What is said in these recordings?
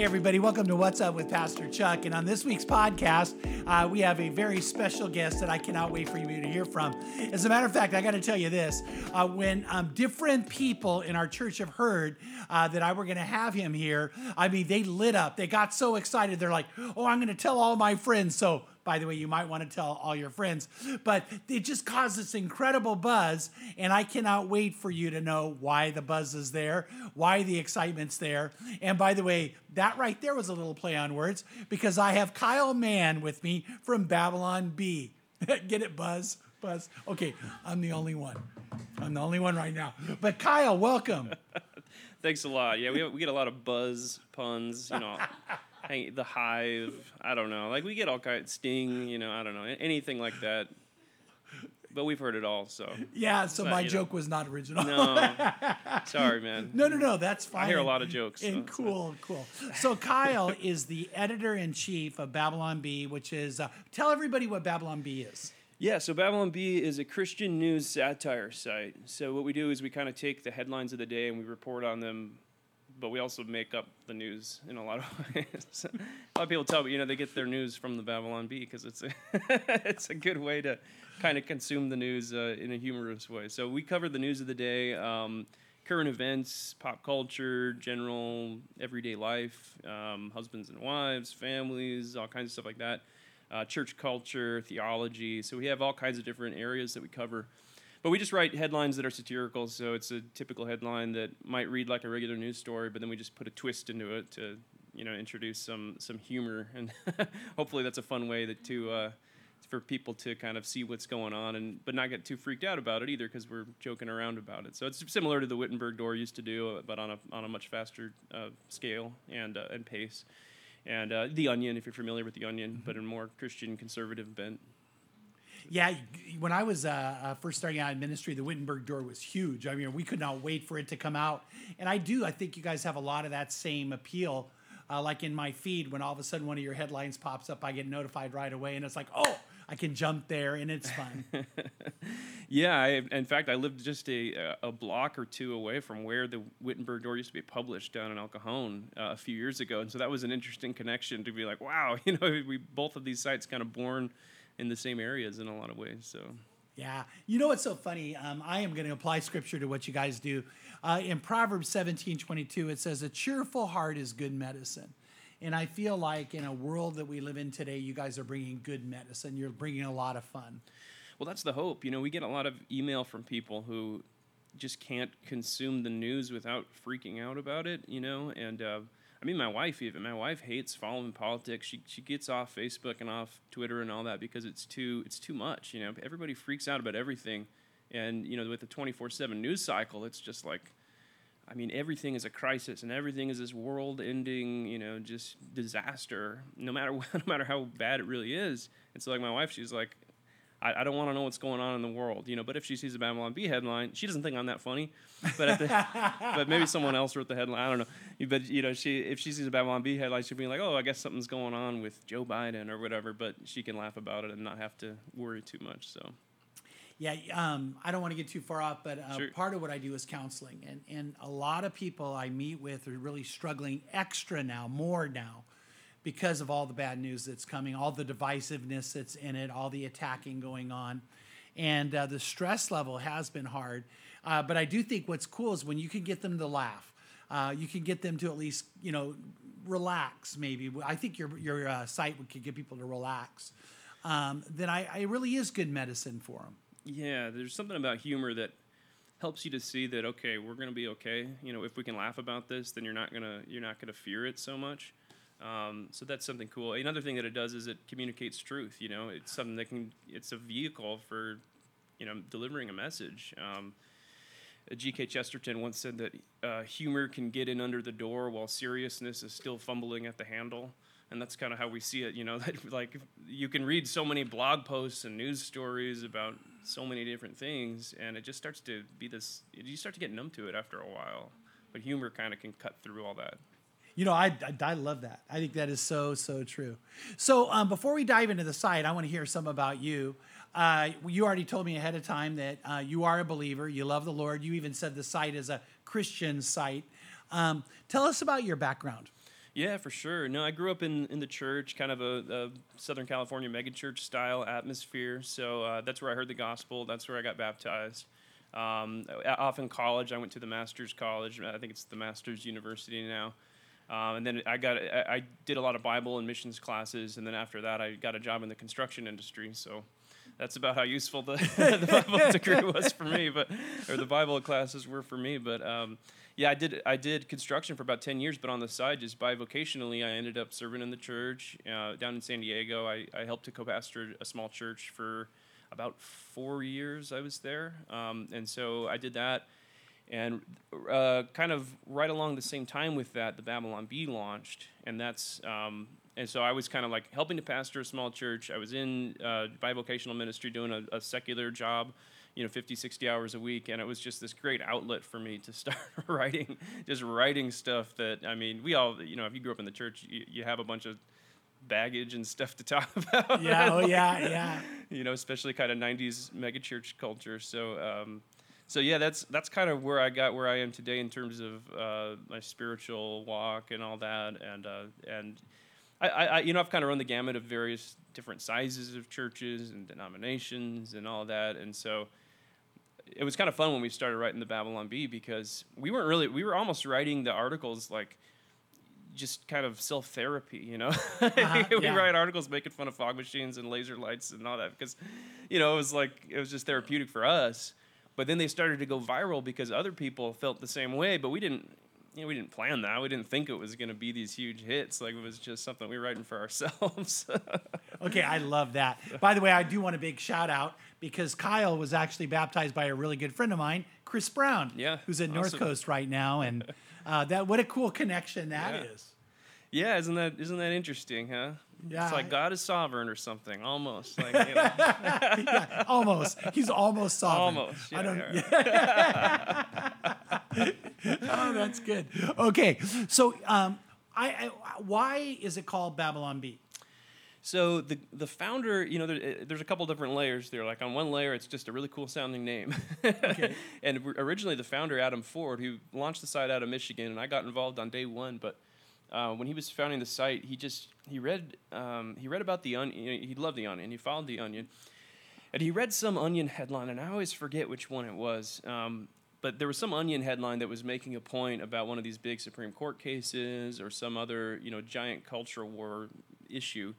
Hey, everybody, welcome to What's Up with Pastor Chuck. And on this week's podcast, uh, we have a very special guest that I cannot wait for you to hear from. As a matter of fact, I got to tell you this uh, when um, different people in our church have heard uh, that I were going to have him here, I mean, they lit up. They got so excited. They're like, oh, I'm going to tell all my friends. So, by the way, you might want to tell all your friends. But it just caused this incredible buzz, and I cannot wait for you to know why the buzz is there, why the excitement's there. And by the way, that right there was a little play on words because I have Kyle Mann with me from Babylon Bee. Get it, Buzz? Buzz. Okay, I'm the only one. I'm the only one right now. But Kyle, welcome. Thanks a lot. Yeah, we, have, we get a lot of buzz puns, you know. hang, the hive. I don't know. Like we get all kinds sting. You know, I don't know anything like that. But we've heard it all, so yeah. So but, my joke know. was not original. No, sorry, man. No, no, no. That's fine. I hear a lot of jokes. And so, cool, cool. So Kyle is the editor in chief of Babylon Bee, which is uh, tell everybody what Babylon Bee is. Yeah, so Babylon Bee is a Christian news satire site. So what we do is we kind of take the headlines of the day and we report on them but we also make up the news in a lot of ways. a lot of people tell me, you know, they get their news from the Babylon Bee because it's a it's a good way to kind of consume the news uh, in a humorous way. So we cover the news of the day, um, current events, pop culture, general everyday life, um, husbands and wives, families, all kinds of stuff like that. Uh, church culture, theology. So we have all kinds of different areas that we cover. But we just write headlines that are satirical, so it's a typical headline that might read like a regular news story, but then we just put a twist into it to, you know, introduce some some humor, and hopefully that's a fun way that to uh, for people to kind of see what's going on, and but not get too freaked out about it either, because we're joking around about it. So it's similar to the Wittenberg Door used to do, but on a on a much faster uh, scale and uh, and pace. And uh, the Onion, if you're familiar with the Onion, mm-hmm. but in a more Christian conservative bent. Yeah, when I was uh, uh, first starting out in ministry, the Wittenberg door was huge. I mean, we could not wait for it to come out. And I do, I think you guys have a lot of that same appeal. Uh, like in my feed, when all of a sudden one of your headlines pops up, I get notified right away, and it's like, oh, I can jump there, and it's fun. yeah, I, in fact, I lived just a, a block or two away from where the Wittenberg Door used to be published down in El Cajon uh, a few years ago, and so that was an interesting connection to be like, wow, you know, we both of these sites kind of born in the same areas in a lot of ways. So. Yeah. You know what's so funny? Um, I am going to apply scripture to what you guys do. Uh, in Proverbs 17 22, it says, A cheerful heart is good medicine. And I feel like in a world that we live in today, you guys are bringing good medicine. You're bringing a lot of fun. Well, that's the hope. You know, we get a lot of email from people who just can't consume the news without freaking out about it, you know, and uh, I mean, my wife even. My wife hates following politics. She she gets off Facebook and off Twitter and all that because it's too it's too much. You know, everybody freaks out about everything, and you know, with the twenty four seven news cycle, it's just like, I mean, everything is a crisis and everything is this world ending, you know, just disaster. No matter what, no matter how bad it really is. And so, like my wife, she's like, I, I don't want to know what's going on in the world, you know. But if she sees a Babylon Bee headline, she doesn't think I'm that funny. But the, but maybe someone else wrote the headline. I don't know. But you know, she if she sees a Babylon Bee headline, she'll be like, oh, I guess something's going on with Joe Biden or whatever. But she can laugh about it and not have to worry too much. So. Yeah, um, I don't want to get too far off, but uh, sure. part of what I do is counseling, and and a lot of people I meet with are really struggling extra now, more now, because of all the bad news that's coming, all the divisiveness that's in it, all the attacking going on. And uh, the stress level has been hard. Uh, but I do think what's cool is when you can get them to laugh, uh, you can get them to at least, you know, relax maybe. I think your, your uh, site could get people to relax. Um, then I, I really is good medicine for them. Yeah, there's something about humor that helps you to see that okay, we're to be okay. You know, if we can laugh about this, then you're not gonna you're not gonna fear it so much. Um, so that's something cool. Another thing that it does is it communicates truth. You know, it's something that can. It's a vehicle for, you know, delivering a message. Um, G.K. Chesterton once said that uh, humor can get in under the door while seriousness is still fumbling at the handle. And that's kind of how we see it, you know, that like you can read so many blog posts and news stories about so many different things, and it just starts to be this, you start to get numb to it after a while. But humor kind of can cut through all that. You know, I, I, I, love that. I think that is so, so true. So um, before we dive into the site, I want to hear some about you. Uh, you already told me ahead of time that uh, you are a believer. You love the Lord. You even said the site is a Christian site. Um, tell us about your background. Yeah, for sure. No, I grew up in, in the church, kind of a, a Southern California megachurch style atmosphere. So uh, that's where I heard the gospel. That's where I got baptized. Um, off in college, I went to the Masters College. I think it's the Masters University now. Um, and then I got I, I did a lot of Bible and missions classes, and then after that, I got a job in the construction industry. So that's about how useful the, the Bible degree was for me, but or the Bible classes were for me. But um, yeah, I did I did construction for about ten years, but on the side, just bivocationally, I ended up serving in the church uh, down in San Diego. I, I helped to co-pastor a small church for about four years. I was there, um, and so I did that. And uh, kind of right along the same time with that, the Babylon Bee launched, and that's um, and so I was kind of like helping to pastor a small church. I was in uh, bivocational ministry doing a, a, secular job, you know, 50, 60 hours a week, and it was just this great outlet for me to start writing, just writing stuff that I mean, we all, you know, if you grew up in the church, you, you have a bunch of baggage and stuff to talk about. Yeah, oh like, yeah, yeah. You know, especially kind of '90s megachurch culture. So. Um, so yeah, that's that's kind of where I got where I am today in terms of uh, my spiritual walk and all that, and uh, and I, I you know I've kind of run the gamut of various different sizes of churches and denominations and all that, and so it was kind of fun when we started writing the Babylon Bee because we weren't really we were almost writing the articles like just kind of self therapy, you know. Uh-huh, we yeah. write articles making fun of fog machines and laser lights and all that because, you know, it was like it was just therapeutic for us. But then they started to go viral because other people felt the same way, but we didn't. You know, we didn't plan that. We didn't think it was going to be these huge hits. Like it was just something we were writing for ourselves. okay, I love that. By the way, I do want a big shout out because Kyle was actually baptized by a really good friend of mine, Chris Brown. Yeah, who's at awesome. North Coast right now, and uh, that what a cool connection that yeah. is. Yeah, isn't that isn't that interesting, huh? Yeah. It's like God is sovereign or something, almost. Like, you know. yeah, almost. He's almost sovereign. Almost. Yeah, I don't. Yeah. oh, that's good. Okay, so um, I, I, why is it called Babylon Bee? So the the founder, you know, there, eh, there's a couple different layers there. Like on one layer, it's just a really cool sounding name. Okay. and originally, the founder Adam Ford, who launched the site out of Michigan, and I got involved on day one, but uh, when he was founding the site, he just he read um, he read about the onion. He loved the onion. He followed the onion, and he read some onion headline, and I always forget which one it was. Um, but there was some onion headline that was making a point about one of these big Supreme Court cases or some other you know giant cultural war issue,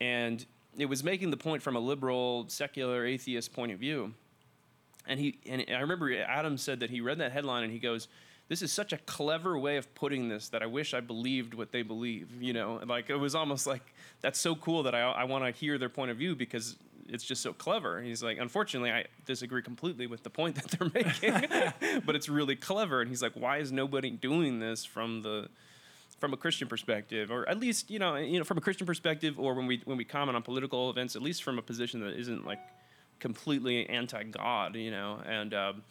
and it was making the point from a liberal, secular, atheist point of view. And he and I remember Adam said that he read that headline and he goes this is such a clever way of putting this that I wish I believed what they believe. You know, like it was almost like that's so cool that I, I want to hear their point of view because it's just so clever. He's like, unfortunately, I disagree completely with the point that they're making, but it's really clever. And he's like, why is nobody doing this from the from a Christian perspective, or at least you know, you know, from a Christian perspective, or when we when we comment on political events, at least from a position that isn't like completely anti-God, you know, and. Um,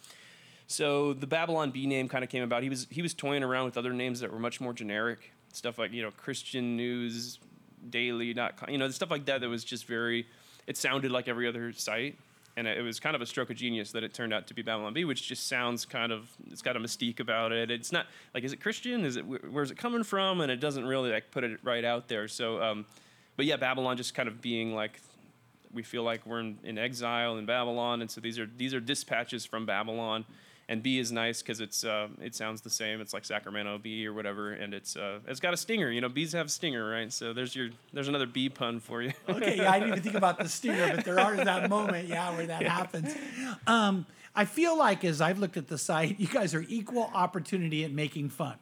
so the Babylon Bee name kind of came about. He was he was toying around with other names that were much more generic, stuff like you know Christian News Daily, you know stuff like that. That was just very. It sounded like every other site, and it was kind of a stroke of genius that it turned out to be Babylon Bee, which just sounds kind of it's got a mystique about it. It's not like is it Christian? Is it where's it coming from? And it doesn't really like put it right out there. So, um, but yeah, Babylon just kind of being like we feel like we're in, in exile in Babylon, and so these are these are dispatches from Babylon and B is nice because it's uh, it sounds the same. It's like Sacramento Bee or whatever, and it's uh, it's got a stinger. You know, bees have a stinger, right? So there's your there's another bee pun for you. okay, yeah, I didn't even think about the stinger, but there are that moment, yeah, where that yeah. happens. Um, I feel like as I've looked at the site, you guys are equal opportunity at making fun.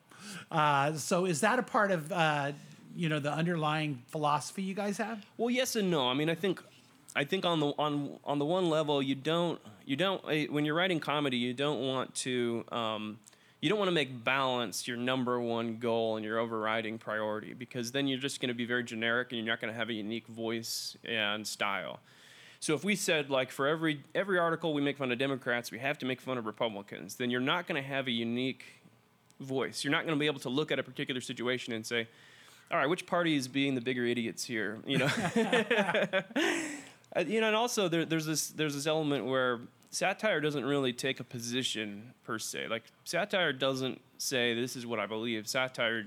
Uh, so is that a part of uh, you know the underlying philosophy you guys have? Well, yes and no. I mean, I think I think on the on on the one level, you don't you don't eh, when you're writing comedy, you don't want to um, you don't want to make balance your number one goal and your overriding priority because then you're just going to be very generic and you're not going to have a unique voice and style. So if we said like for every every article we make fun of Democrats, we have to make fun of Republicans, then you're not going to have a unique voice. You're not going to be able to look at a particular situation and say, "All right, which party is being the bigger idiots here?" You know. Uh, you know, and also there, there's this there's this element where satire doesn't really take a position per se. Like satire doesn't say this is what I believe. Satire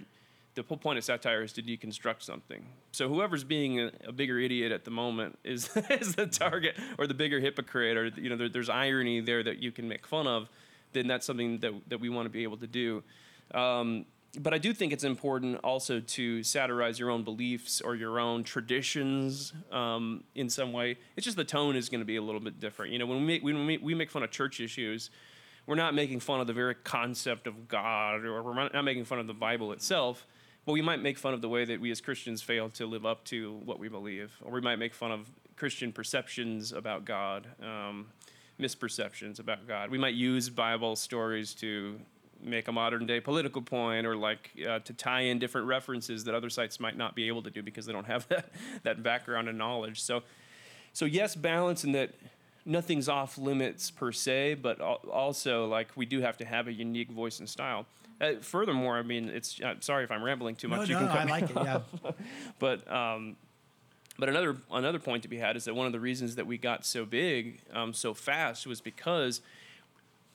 the whole point of satire is to deconstruct something. So whoever's being a, a bigger idiot at the moment is is the target, or the bigger hypocrite, or you know, there, there's irony there that you can make fun of. Then that's something that that we want to be able to do. Um, but I do think it's important also to satirize your own beliefs or your own traditions um, in some way. It's just the tone is going to be a little bit different. You know, when we make, when we, make fun of church issues, we're not making fun of the very concept of God or we're not making fun of the Bible itself, but we might make fun of the way that we as Christians fail to live up to what we believe. Or we might make fun of Christian perceptions about God, um, misperceptions about God. We might use Bible stories to make a modern day political point or like uh, to tie in different references that other sites might not be able to do because they don't have that, that background and knowledge. So, so yes, balance in that nothing's off limits per se, but also like we do have to have a unique voice and style. Uh, furthermore, I mean, it's uh, sorry if I'm rambling too much. No, you no, I like off. it. Yeah. but um, but another another point to be had is that one of the reasons that we got so big um, so fast was because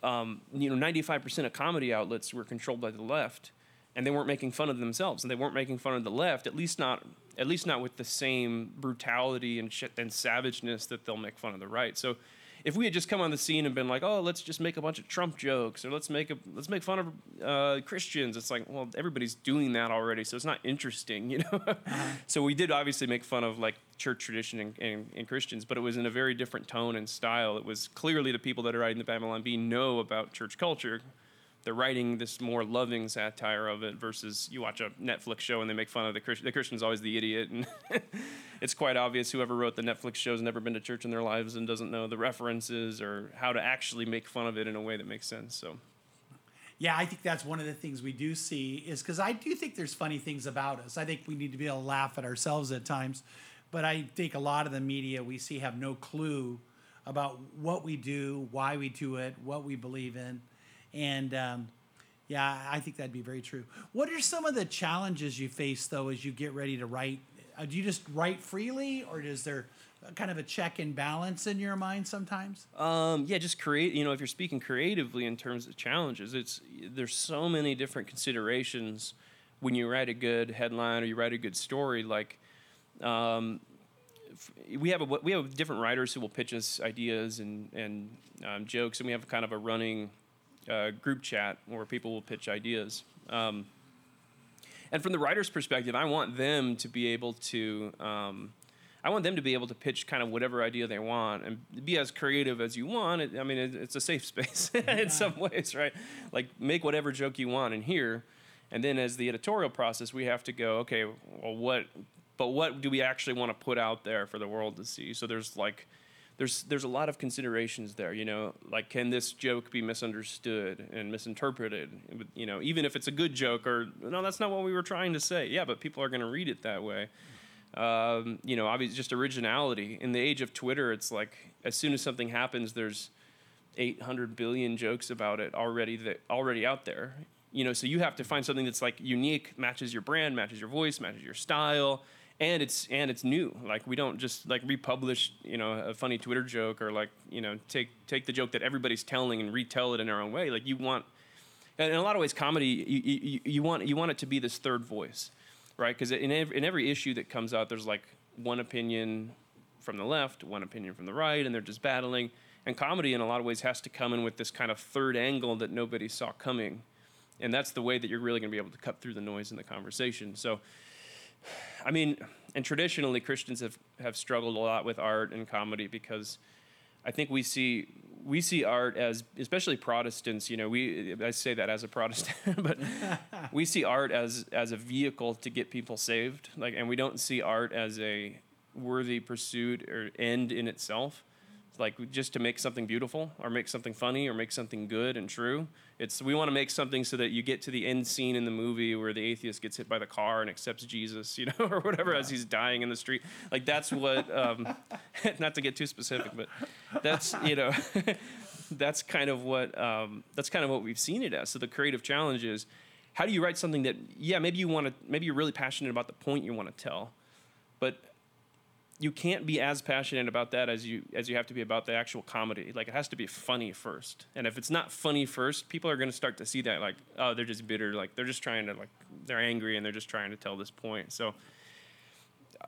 um, you know, 95% of comedy outlets were controlled by the left, and they weren't making fun of themselves, and they weren't making fun of the left, at least not, at least not with the same brutality and and savageness that they'll make fun of the right. So if we had just come on the scene and been like, oh, let's just make a bunch of Trump jokes or let's make a let's make fun of uh, Christians, it's like, well, everybody's doing that already, so it's not interesting, you know. Uh-huh. so we did obviously make fun of like church tradition and, and, and, Christians, but it was in a very different tone and style. It was clearly the people that are writing the Babylon Bee know about church culture they're writing this more loving satire of it versus you watch a Netflix show and they make fun of the Christian. The Christian's always the idiot, and it's quite obvious whoever wrote the Netflix show has never been to church in their lives and doesn't know the references or how to actually make fun of it in a way that makes sense. So. Yeah, I think that's one of the things we do see is because I do think there's funny things about us. I think we need to be able to laugh at ourselves at times, but I think a lot of the media we see have no clue about what we do, why we do it, what we believe in and um, yeah, I think that'd be very true. What are some of the challenges you face though as you get ready to write? Uh, do you just write freely, or is there kind of a check and balance in your mind sometimes? Um, yeah, just create. You know, if you're speaking creatively in terms of challenges, it's there's so many different considerations when you write a good headline or you write a good story. Like, um, we have a we have different writers who will pitch us ideas and and um, jokes, and we have kind of a running uh, group chat where people will pitch ideas. Um, and from the writer's perspective, I want them to be able to. Um, I want them to be able to pitch kind of whatever idea they want and be as creative as you want. It, I mean, it, it's a safe space in some ways, right? Like make whatever joke you want in here, and then as the editorial process, we have to go, okay, well, what? But what do we actually want to put out there for the world to see? So there's like there's there's a lot of considerations there. You know, like can this joke be misunderstood and misinterpreted? You know, even if it's a good joke or no, that's not what we were trying to say. Yeah, but people are going to read it that way. Um, you know, obviously, just originality. In the age of Twitter, it's like as soon as something happens, there's 800 billion jokes about it already that already out there. You know, so you have to find something that's like unique, matches your brand, matches your voice, matches your style and it's and it's new. Like we don't just like republish, you know, a funny Twitter joke or like you know take take the joke that everybody's telling and retell it in our own way. Like you want, and in a lot of ways, comedy you, you, you want you want it to be this third voice, right? Because in every, in every issue that comes out, there's like one opinion from the left, one opinion from the right, and they're just battling. And comedy, in a lot of ways, has to come in with this kind of third angle that nobody saw coming, and that's the way that you're really going to be able to cut through the noise in the conversation. So I mean, and traditionally Christians have, have struggled a lot with art and comedy because I think we see we see art as especially Protestants, you know, we I say that as a Protestant, but we see art as as a vehicle to get people saved. Like and we don't see art as a worthy pursuit or end in itself like just to make something beautiful or make something funny or make something good and true. It's we want to make something so that you get to the end scene in the movie where the atheist gets hit by the car and accepts Jesus, you know, or whatever yeah. as he's dying in the street. Like that's what. Um, not to get too specific, but that's you know, that's kind of what um, that's kind of what we've seen it as. So the creative challenge is, how do you write something that yeah maybe you want to maybe you're really passionate about the point you want to tell, but you can't be as passionate about that as you as you have to be about the actual comedy. Like it has to be funny first. And if it's not funny first, people are going to start to see that like oh they're just bitter, like they're just trying to like they're angry and they're just trying to tell this point. So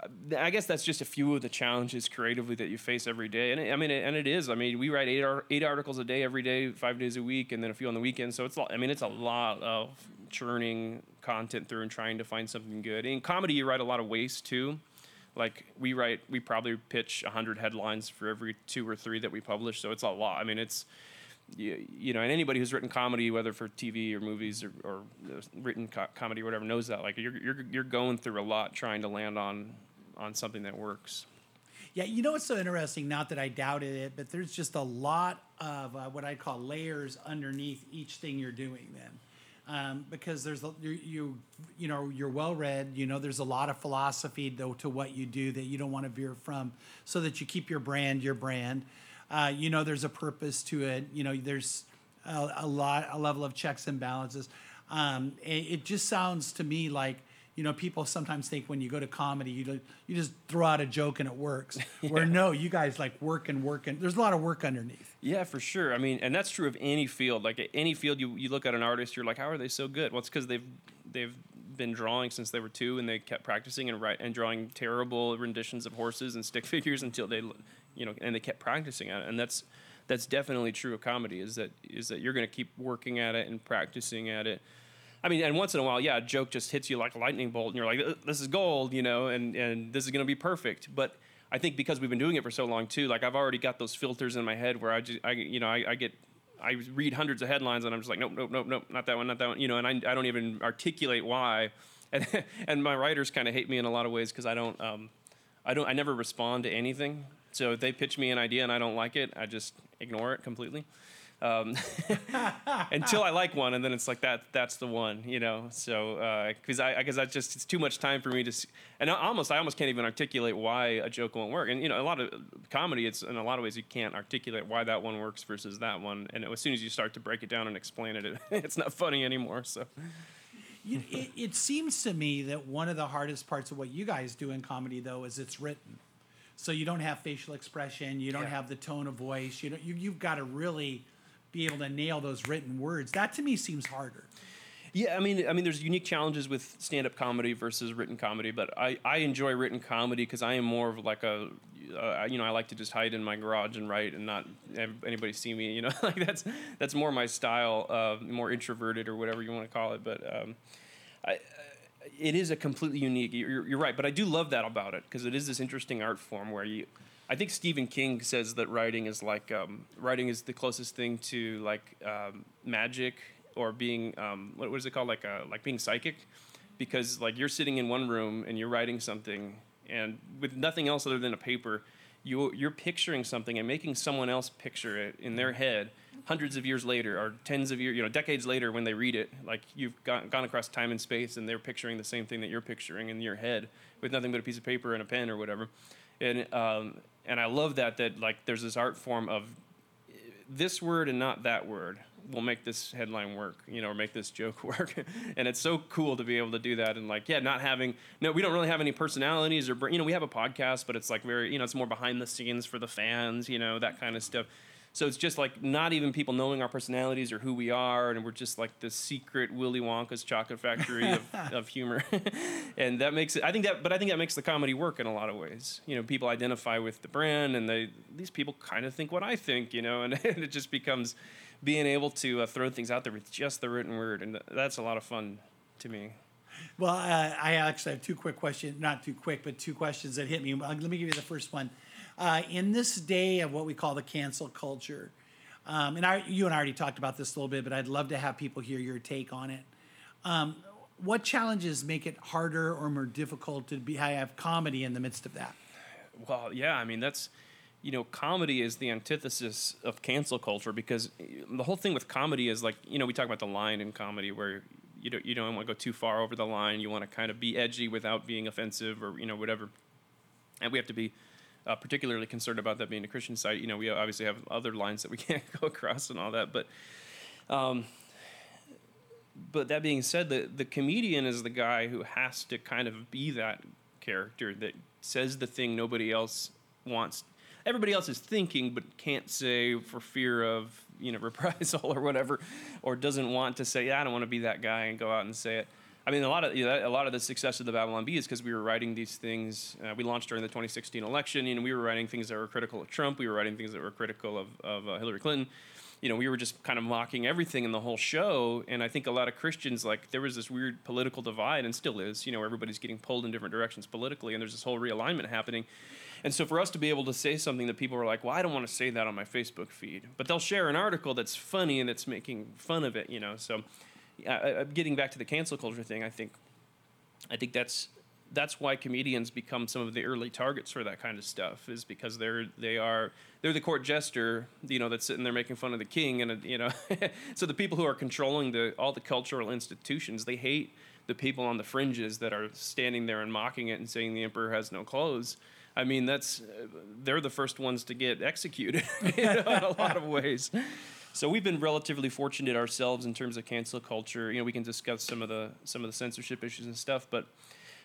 uh, I guess that's just a few of the challenges creatively that you face every day. And it, I mean, and it is. I mean, we write eight eight articles a day every day, five days a week, and then a few on the weekend. So it's I mean, it's a lot of churning content through and trying to find something good. In comedy, you write a lot of waste too like we write we probably pitch 100 headlines for every two or three that we publish so it's a lot. I mean it's you, you know and anybody who's written comedy whether for tv or movies or, or written co- comedy or whatever knows that like you're, you're you're going through a lot trying to land on on something that works. Yeah you know what's so interesting not that i doubted it but there's just a lot of uh, what i call layers underneath each thing you're doing then um, because there's you, you you know you're well read you know there's a lot of philosophy though to what you do that you don't want to veer from so that you keep your brand your brand. Uh, you know there's a purpose to it you know there's a, a lot a level of checks and balances. Um, it, it just sounds to me like you know, people sometimes think when you go to comedy, you you just throw out a joke and it works. yeah. Where no, you guys like work and work and there's a lot of work underneath. Yeah, for sure. I mean, and that's true of any field. Like any field, you you look at an artist, you're like, how are they so good? Well, it's because they've they've been drawing since they were two, and they kept practicing and write and drawing terrible renditions of horses and stick figures until they, you know, and they kept practicing at it. And that's that's definitely true of comedy. Is that is that you're going to keep working at it and practicing at it I mean, and once in a while, yeah, a joke just hits you like a lightning bolt, and you're like, "This is gold," you know, and and this is to be perfect. But I think because we've been doing it for so long too, like I've already got those filters in my head where I just, I, you know, I, I get, I read hundreds of headlines and I'm just like, nope, nope, nope, nope, not that one, not that one, you know, and I, I don't even articulate why, and and my writers kind of hate me in a lot of ways because I don't, um, I don't, I never respond to anything. So if they pitch me an idea and I don't like it, I just ignore it completely um, until I like one, and then it's like that. That's the one, you know. So because uh, I, because I just it's too much time for me to, see, and I almost I almost can't even articulate why a joke won't work. And you know, a lot of comedy, it's in a lot of ways you can't articulate why that one works versus that one. And as soon as you start to break it down and explain it, it it's not funny anymore. So. You, it, it seems to me that one of the hardest parts of what you guys do in comedy, though, is it's written. So you don't have facial expression, you don't yeah. have the tone of voice. You know, you, you've got to really be able to nail those written words. That to me seems harder. Yeah, I mean, I mean, there's unique challenges with stand-up comedy versus written comedy, but I, I enjoy written comedy because I am more of like a, uh, you know, I like to just hide in my garage and write and not have anybody see me. You know, like that's that's more my style, uh, more introverted or whatever you want to call it. But um, I, it is a completely unique. You're, you're right, but I do love that about it because it is this interesting art form where you I think Stephen King says that writing is like um, writing is the closest thing to like um, magic or being um, what, is it called? Like uh, like being psychic. Because like you're sitting in one room and you're writing something and with nothing else other than a paper you you're picturing something and making someone else picture it in their head hundreds of years later or tens of years you know decades later when they read it. Like you've gone, gone across time and space and they're picturing the same thing that you're picturing in your head with nothing but a piece of paper and a pen or whatever. And um, and I love that that like there's this art form of this word and not that word will make this headline work, you know, or make this joke work. and it's so cool to be able to do that and like, yeah, not having no, we don't really have any personalities or you know, we have a podcast, but it's like very, you know, it's more behind the scenes for the fans, you know, that kind of stuff. So it's just like not even people knowing our personalities or who we are, and we're just like the secret Willy Wonka's chocolate factory of, of humor, and that makes it. I think that, but I think that makes the comedy work in a lot of ways. You know, people identify with the brand, and they these people kind of think what I think, you know, and, and it just becomes being able to uh, throw things out there with just the written word, and that's a lot of fun to me. Well, uh, I actually have two quick questions, not too quick, but two questions that hit me. Let me give you the first one. Uh, in this day of what we call the cancel culture, um, and I, you and I already talked about this a little bit, but I'd love to have people hear your take on it. Um, what challenges make it harder or more difficult to be have comedy in the midst of that? Well, yeah, I mean that's you know, comedy is the antithesis of cancel culture because the whole thing with comedy is like, you know, we talk about the line in comedy where you don't you don't want to go too far over the line. You want to kind of be edgy without being offensive or you know whatever, and we have to be uh, particularly concerned about that being a Christian site. You know, we obviously have other lines that we can't go across and all that, but. Um, but that being said, the, the comedian is the guy who has to kind of be that character that says the thing nobody else wants. Everybody else is thinking but can't say for fear of you know reprisal or whatever, or doesn't want to say, yeah, I don't want to be that guy and go out and say it. I mean, a lot of you know, a lot of the success of the Babylon Bee is because we were writing these things. Uh, we launched during the 2016 election. Know, we were writing things that were critical of Trump. We were writing things that were critical of, of uh, Hillary Clinton. You know, we were just kind of mocking everything in the whole show. And I think a lot of Christians like there was this weird political divide, and still is. You know, everybody's getting pulled in different directions politically, and there's this whole realignment happening. And so for us to be able to say something that people are like, well, I don't want to say that on my Facebook feed, but they'll share an article that's funny and that's making fun of it. You know, so. Uh, getting back to the cancel culture thing, I think I think that's that's why comedians become some of the early targets for that kind of stuff is because they're they are they're the court jester you know that's sitting there making fun of the king and you know so the people who are controlling the all the cultural institutions they hate the people on the fringes that are standing there and mocking it and saying the emperor has no clothes. I mean that's they're the first ones to get executed you know, in a lot of ways so we've been relatively fortunate ourselves in terms of cancel culture. You know, we can discuss some of the some of the censorship issues and stuff, but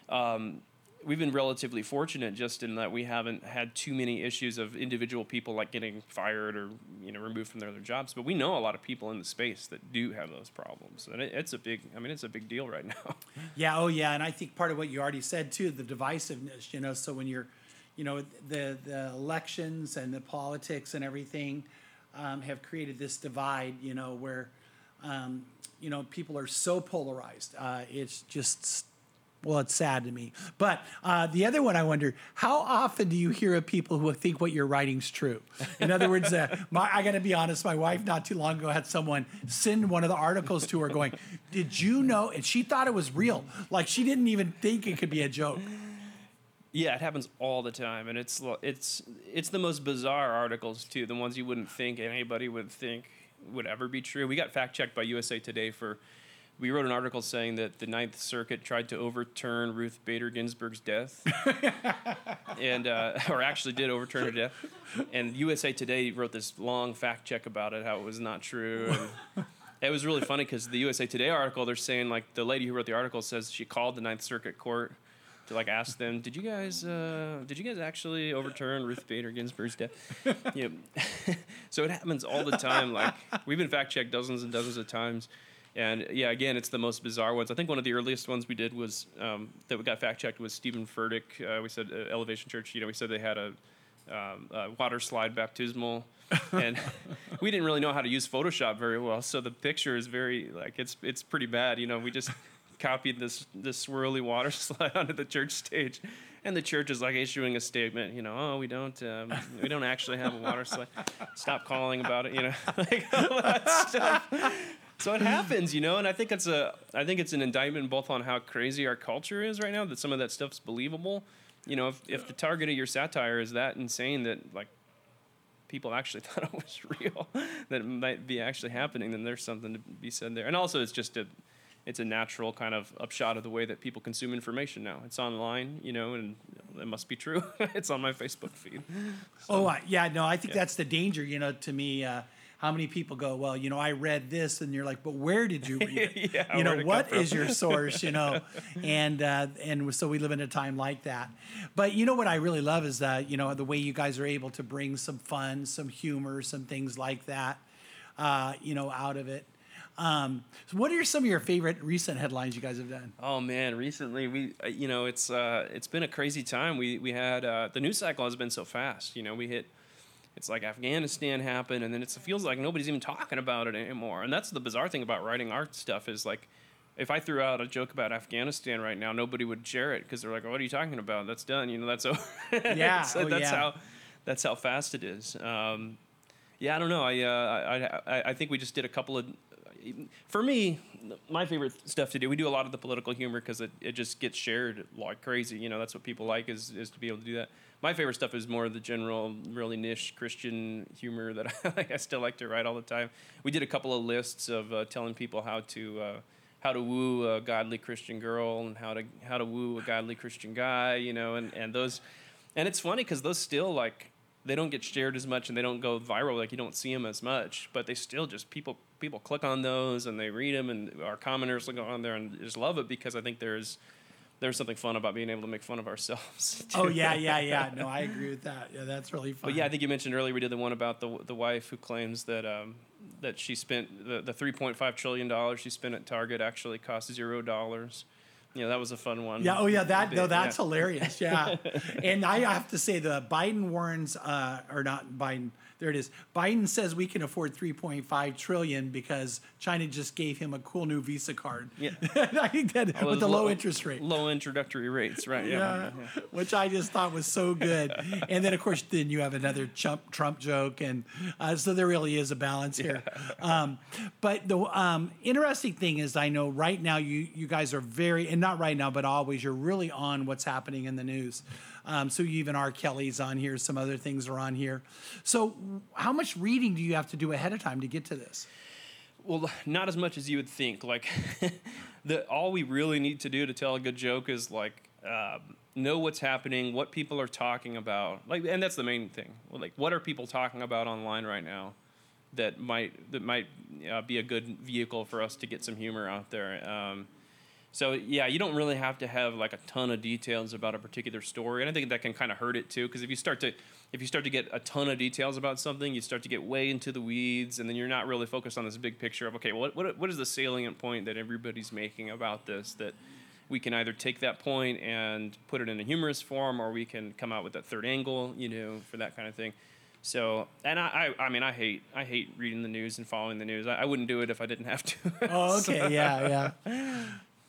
um, we've been relatively fortunate just in that we haven't had too many issues of individual people like getting fired or you know removed from their other jobs. But we know a lot of people in the space that do have those problems, and it, it's a big. I mean, it's a big deal right now. Yeah. Oh, yeah. And I think part of what you already said too, the divisiveness. You know, so when you're, you know, the the elections and the politics and everything um, have created this divide, you know, where, um, you know, people are so polarized. Uh, it's just, well, it's sad to me. But uh, the other one, I wonder, how often do you hear of people who think what you're writing's true? In other words, uh, my, I got to be honest, my wife not too long ago had someone send one of the articles to her going, Did you know? And she thought it was real. Like she didn't even think it could be a joke. Yeah, it happens all the time, and it's it's it's the most bizarre articles too. The ones you wouldn't think anybody would think would ever be true. We got fact checked by USA Today for. We wrote an article saying that the Ninth Circuit tried to overturn Ruth Bader Ginsburg's death, and uh, or actually did overturn her death. And USA Today wrote this long fact check about it, how it was not true. And it was really funny because the USA Today article, they're saying like the lady who wrote the article says she called the Ninth Circuit Court to like ask them, did you guys uh, did you guys actually overturn Ruth Bader Ginsburg's death? yeah. so it happens all the time. Like we've been fact checked dozens and dozens of times. And yeah, again, it's the most bizarre ones. I think one of the earliest ones we did was um, that we got fact checked was Steven Furtick. Uh, we said uh, Elevation Church. You know, we said they had a, um, a water slide baptismal, and we didn't really know how to use Photoshop very well. So the picture is very like it's it's pretty bad. You know, we just copied this this swirly water slide onto the church stage, and the church is like issuing a statement. You know, oh, we don't um, we don't actually have a water slide. Stop calling about it. You know, like all that stuff. So it happens, you know, and I think it's a I think it's an indictment both on how crazy our culture is right now that some of that stuff's believable. You know, if if the target of your satire is that insane that like people actually thought it was real, that it might be actually happening, then there's something to be said there. And also, it's just a it's a natural kind of upshot of the way that people consume information now. It's online, you know, and it must be true. it's on my Facebook feed. So, oh, yeah, no, I think yeah. that's the danger, you know, to me. Uh, how many people go, well, you know, I read this, and you're like, but where did you read it? yeah, you know, what is your source? You know, and uh, and so we live in a time like that. But you know what I really love is that you know the way you guys are able to bring some fun, some humor, some things like that, uh, you know, out of it. Um, so what are some of your favorite recent headlines you guys have done? Oh man, recently we, uh, you know, it's uh, it's been a crazy time. We we had uh, the news cycle has been so fast. You know, we hit. It's like Afghanistan happened, and then it feels like nobody's even talking about it anymore. And that's the bizarre thing about writing art stuff is like, if I threw out a joke about Afghanistan right now, nobody would share it because they're like, "What are you talking about? That's done. You know, that's over." Yeah, so oh, that's yeah. how that's how fast it is. Um, yeah, I don't know. I, uh, I, I I think we just did a couple of for me, my favorite stuff to do, we do a lot of the political humor because it, it just gets shared like crazy. You know, that's what people like is, is to be able to do that. My favorite stuff is more of the general, really niche Christian humor that I, I still like to write all the time. We did a couple of lists of uh, telling people how to uh, how to woo a godly Christian girl and how to how to woo a godly Christian guy. You know, and, and those, and it's funny because those still like they don't get shared as much and they don't go viral like you don't see them as much but they still just people people click on those and they read them and our commenters go on there and just love it because i think there's there's something fun about being able to make fun of ourselves. Oh yeah, yeah, yeah. No, I agree with that. Yeah, that's really fun. But yeah, I think you mentioned earlier we did the one about the the wife who claims that um, that she spent the, the 3.5 trillion dollars she spent at Target actually cost zero dollars. Know, that was a fun one. Yeah. Oh, yeah. That no, that's yeah. hilarious. Yeah. and I have to say, the Biden warns, uh, or not Biden. There it is. Biden says we can afford 3.5 trillion because China just gave him a cool new Visa card. Yeah. I think that All with the those low interest rate. low introductory rates, right? Yeah, which I just thought was so good. And then, of course, then you have another Trump, Trump joke, and uh, so there really is a balance here. Um, but the um, interesting thing is, I know right now you you guys are very, and not right now, but always, you're really on what's happening in the news. Um, so even R. Kelly's on here, some other things are on here. So, how much reading do you have to do ahead of time to get to this? Well, not as much as you would think. Like, the all we really need to do to tell a good joke is like um, know what's happening, what people are talking about. Like, and that's the main thing. Like, what are people talking about online right now that might that might uh, be a good vehicle for us to get some humor out there. Um, so yeah, you don't really have to have like a ton of details about a particular story, and I think that can kind of hurt it too. Because if you start to if you start to get a ton of details about something, you start to get way into the weeds, and then you're not really focused on this big picture of okay, what what what is the salient point that everybody's making about this that we can either take that point and put it in a humorous form, or we can come out with that third angle, you know, for that kind of thing. So, and I, I, I mean, I hate, I hate reading the news and following the news. I, I wouldn't do it if I didn't have to. Oh, okay. Yeah, yeah.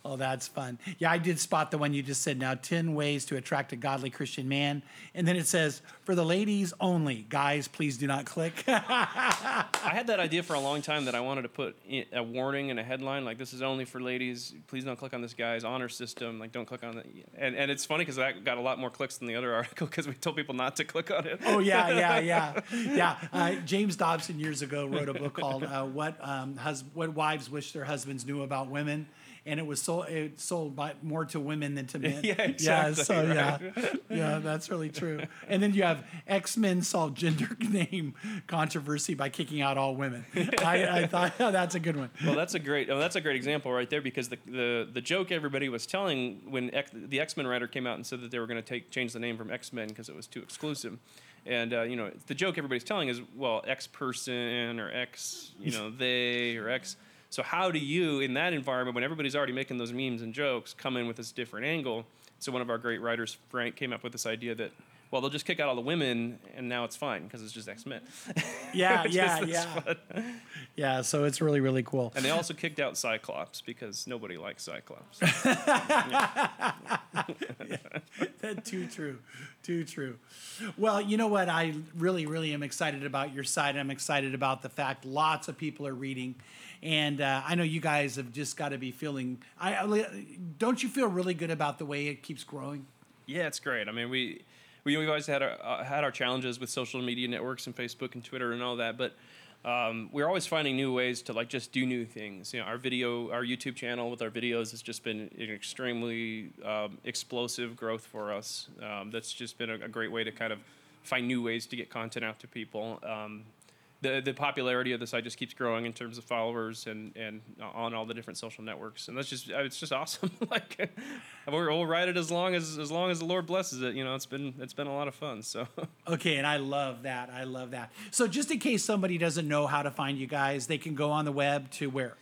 Oh, that's fun. Yeah, I did spot the one you just said now 10 ways to attract a godly Christian man. And then it says, for the ladies only. Guys, please do not click. I had that idea for a long time that I wanted to put a warning and a headline like this is only for ladies. Please don't click on this guy's honor system. Like don't click on it. And and it's funny because that got a lot more clicks than the other article because we told people not to click on it. oh, yeah, yeah, yeah. Yeah. Uh, James Dobson years ago wrote a book called uh, what, um, hus- what Wives Wish Their Husbands Knew About Women. And it was sold, it sold by, more to women than to men. Yeah, exactly, so, yeah. Yeah, that's really true. And then you have X Men solve gender name controversy by kicking out all women. I, I thought that's a good one. Well, that's a great oh, that's a great example right there because the the, the joke everybody was telling when X, the X Men writer came out and said that they were going to take change the name from X Men because it was too exclusive. And uh, you know the joke everybody's telling is well X person or X you know they or X. So how do you in that environment when everybody's already making those memes and jokes come in with this different angle? So one of our great writers Frank came up with this idea that well they'll just kick out all the women and now it's fine because it's just X Men. Yeah, yeah, yeah. Yeah, so it's really, really cool. And they also kicked out Cyclops because nobody likes Cyclops. too true. Too true. Well, you know what? I really, really am excited about your site. I'm excited about the fact lots of people are reading. And uh, I know you guys have just got to be feeling. I, don't you feel really good about the way it keeps growing? Yeah, it's great. I mean, we we we've always had our uh, had our challenges with social media networks and Facebook and Twitter and all that, but um, we're always finding new ways to like just do new things. You know, our video, our YouTube channel with our videos has just been an extremely um, explosive growth for us. Um, that's just been a, a great way to kind of find new ways to get content out to people. The, the popularity of the site just keeps growing in terms of followers and, and on all the different social networks and that's just it's just awesome like we'll ride it as long as as long as the Lord blesses it you know it's been it's been a lot of fun so Okay, and I love that. I love that. So, just in case somebody doesn't know how to find you guys, they can go on the web to where?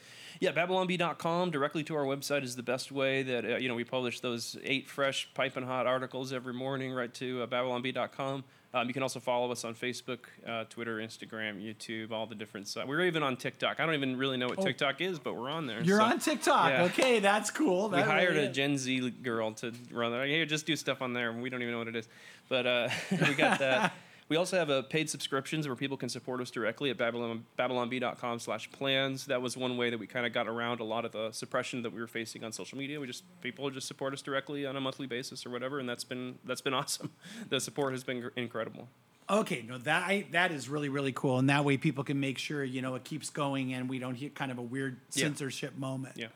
Yeah, BabylonBee.com directly to our website is the best way. That uh, you know we publish those eight fresh piping hot articles every morning right to uh, BabylonBee.com. Um, you can also follow us on Facebook, uh, Twitter, Instagram, YouTube, all the different sites. We're even on TikTok. I don't even really know what Oh. TikTok is, but we're on there. You're so on TikTok. yeah. Okay, that's cool. We hired really a. Gen Z girl to run there. Here, just do stuff on there. We don't even know what it is, but uh, we got that. We also have a paid subscriptions where people can support us directly at Babylon, babylonbee.com slash plans. That was one way that we kind of got around a lot of the suppression that we were facing on social media. We just people just support us directly on a monthly basis or whatever, and that's been that's been awesome. The support has been incredible. Okay, no, that I, that is really really cool, and that way people can make sure you know it keeps going, and we don't hit kind of a weird Yeah. censorship moment. Yeah.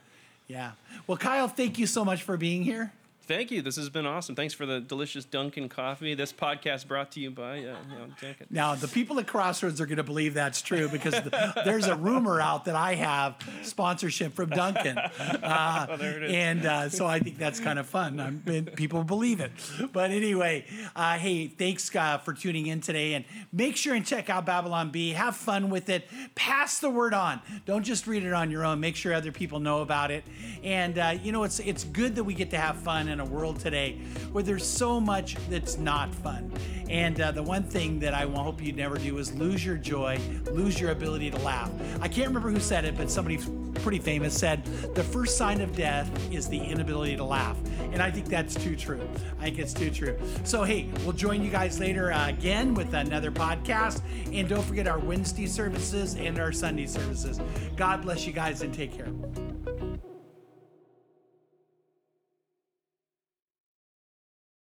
Yeah. Well, Kyle, thank you so much for being here. Thank you. This has been awesome. Thanks for the delicious Dunkin' coffee. This podcast brought to you by uh, you know, Dunkin'. Now, the people at Crossroads are going to believe that's true because the, there's a rumor out that I have sponsorship from Dunkin'. Uh, Oh, there it is. and uh, so I think that's kind of fun. I'm, people believe it. But anyway, uh, hey, thanks uh, for tuning in today. And make sure and check out Babylon Bee. Have fun with it. Pass the word on. Don't just read it on your own. Make sure other people know about it. And, uh, you know, it's, it's good that we get to have fun in a world today where there's so much that's not fun. And uh, the one thing that I hope you never do is lose your joy, lose your ability to laugh. I can't remember who said it, but somebody pretty famous said the first sign of death is the inability to laugh. And I think that's too true. I think it's too true. So, hey, we'll join you guys later uh, again with another podcast. And don't forget our Wednesday services and our Sunday services. God bless you guys and take care.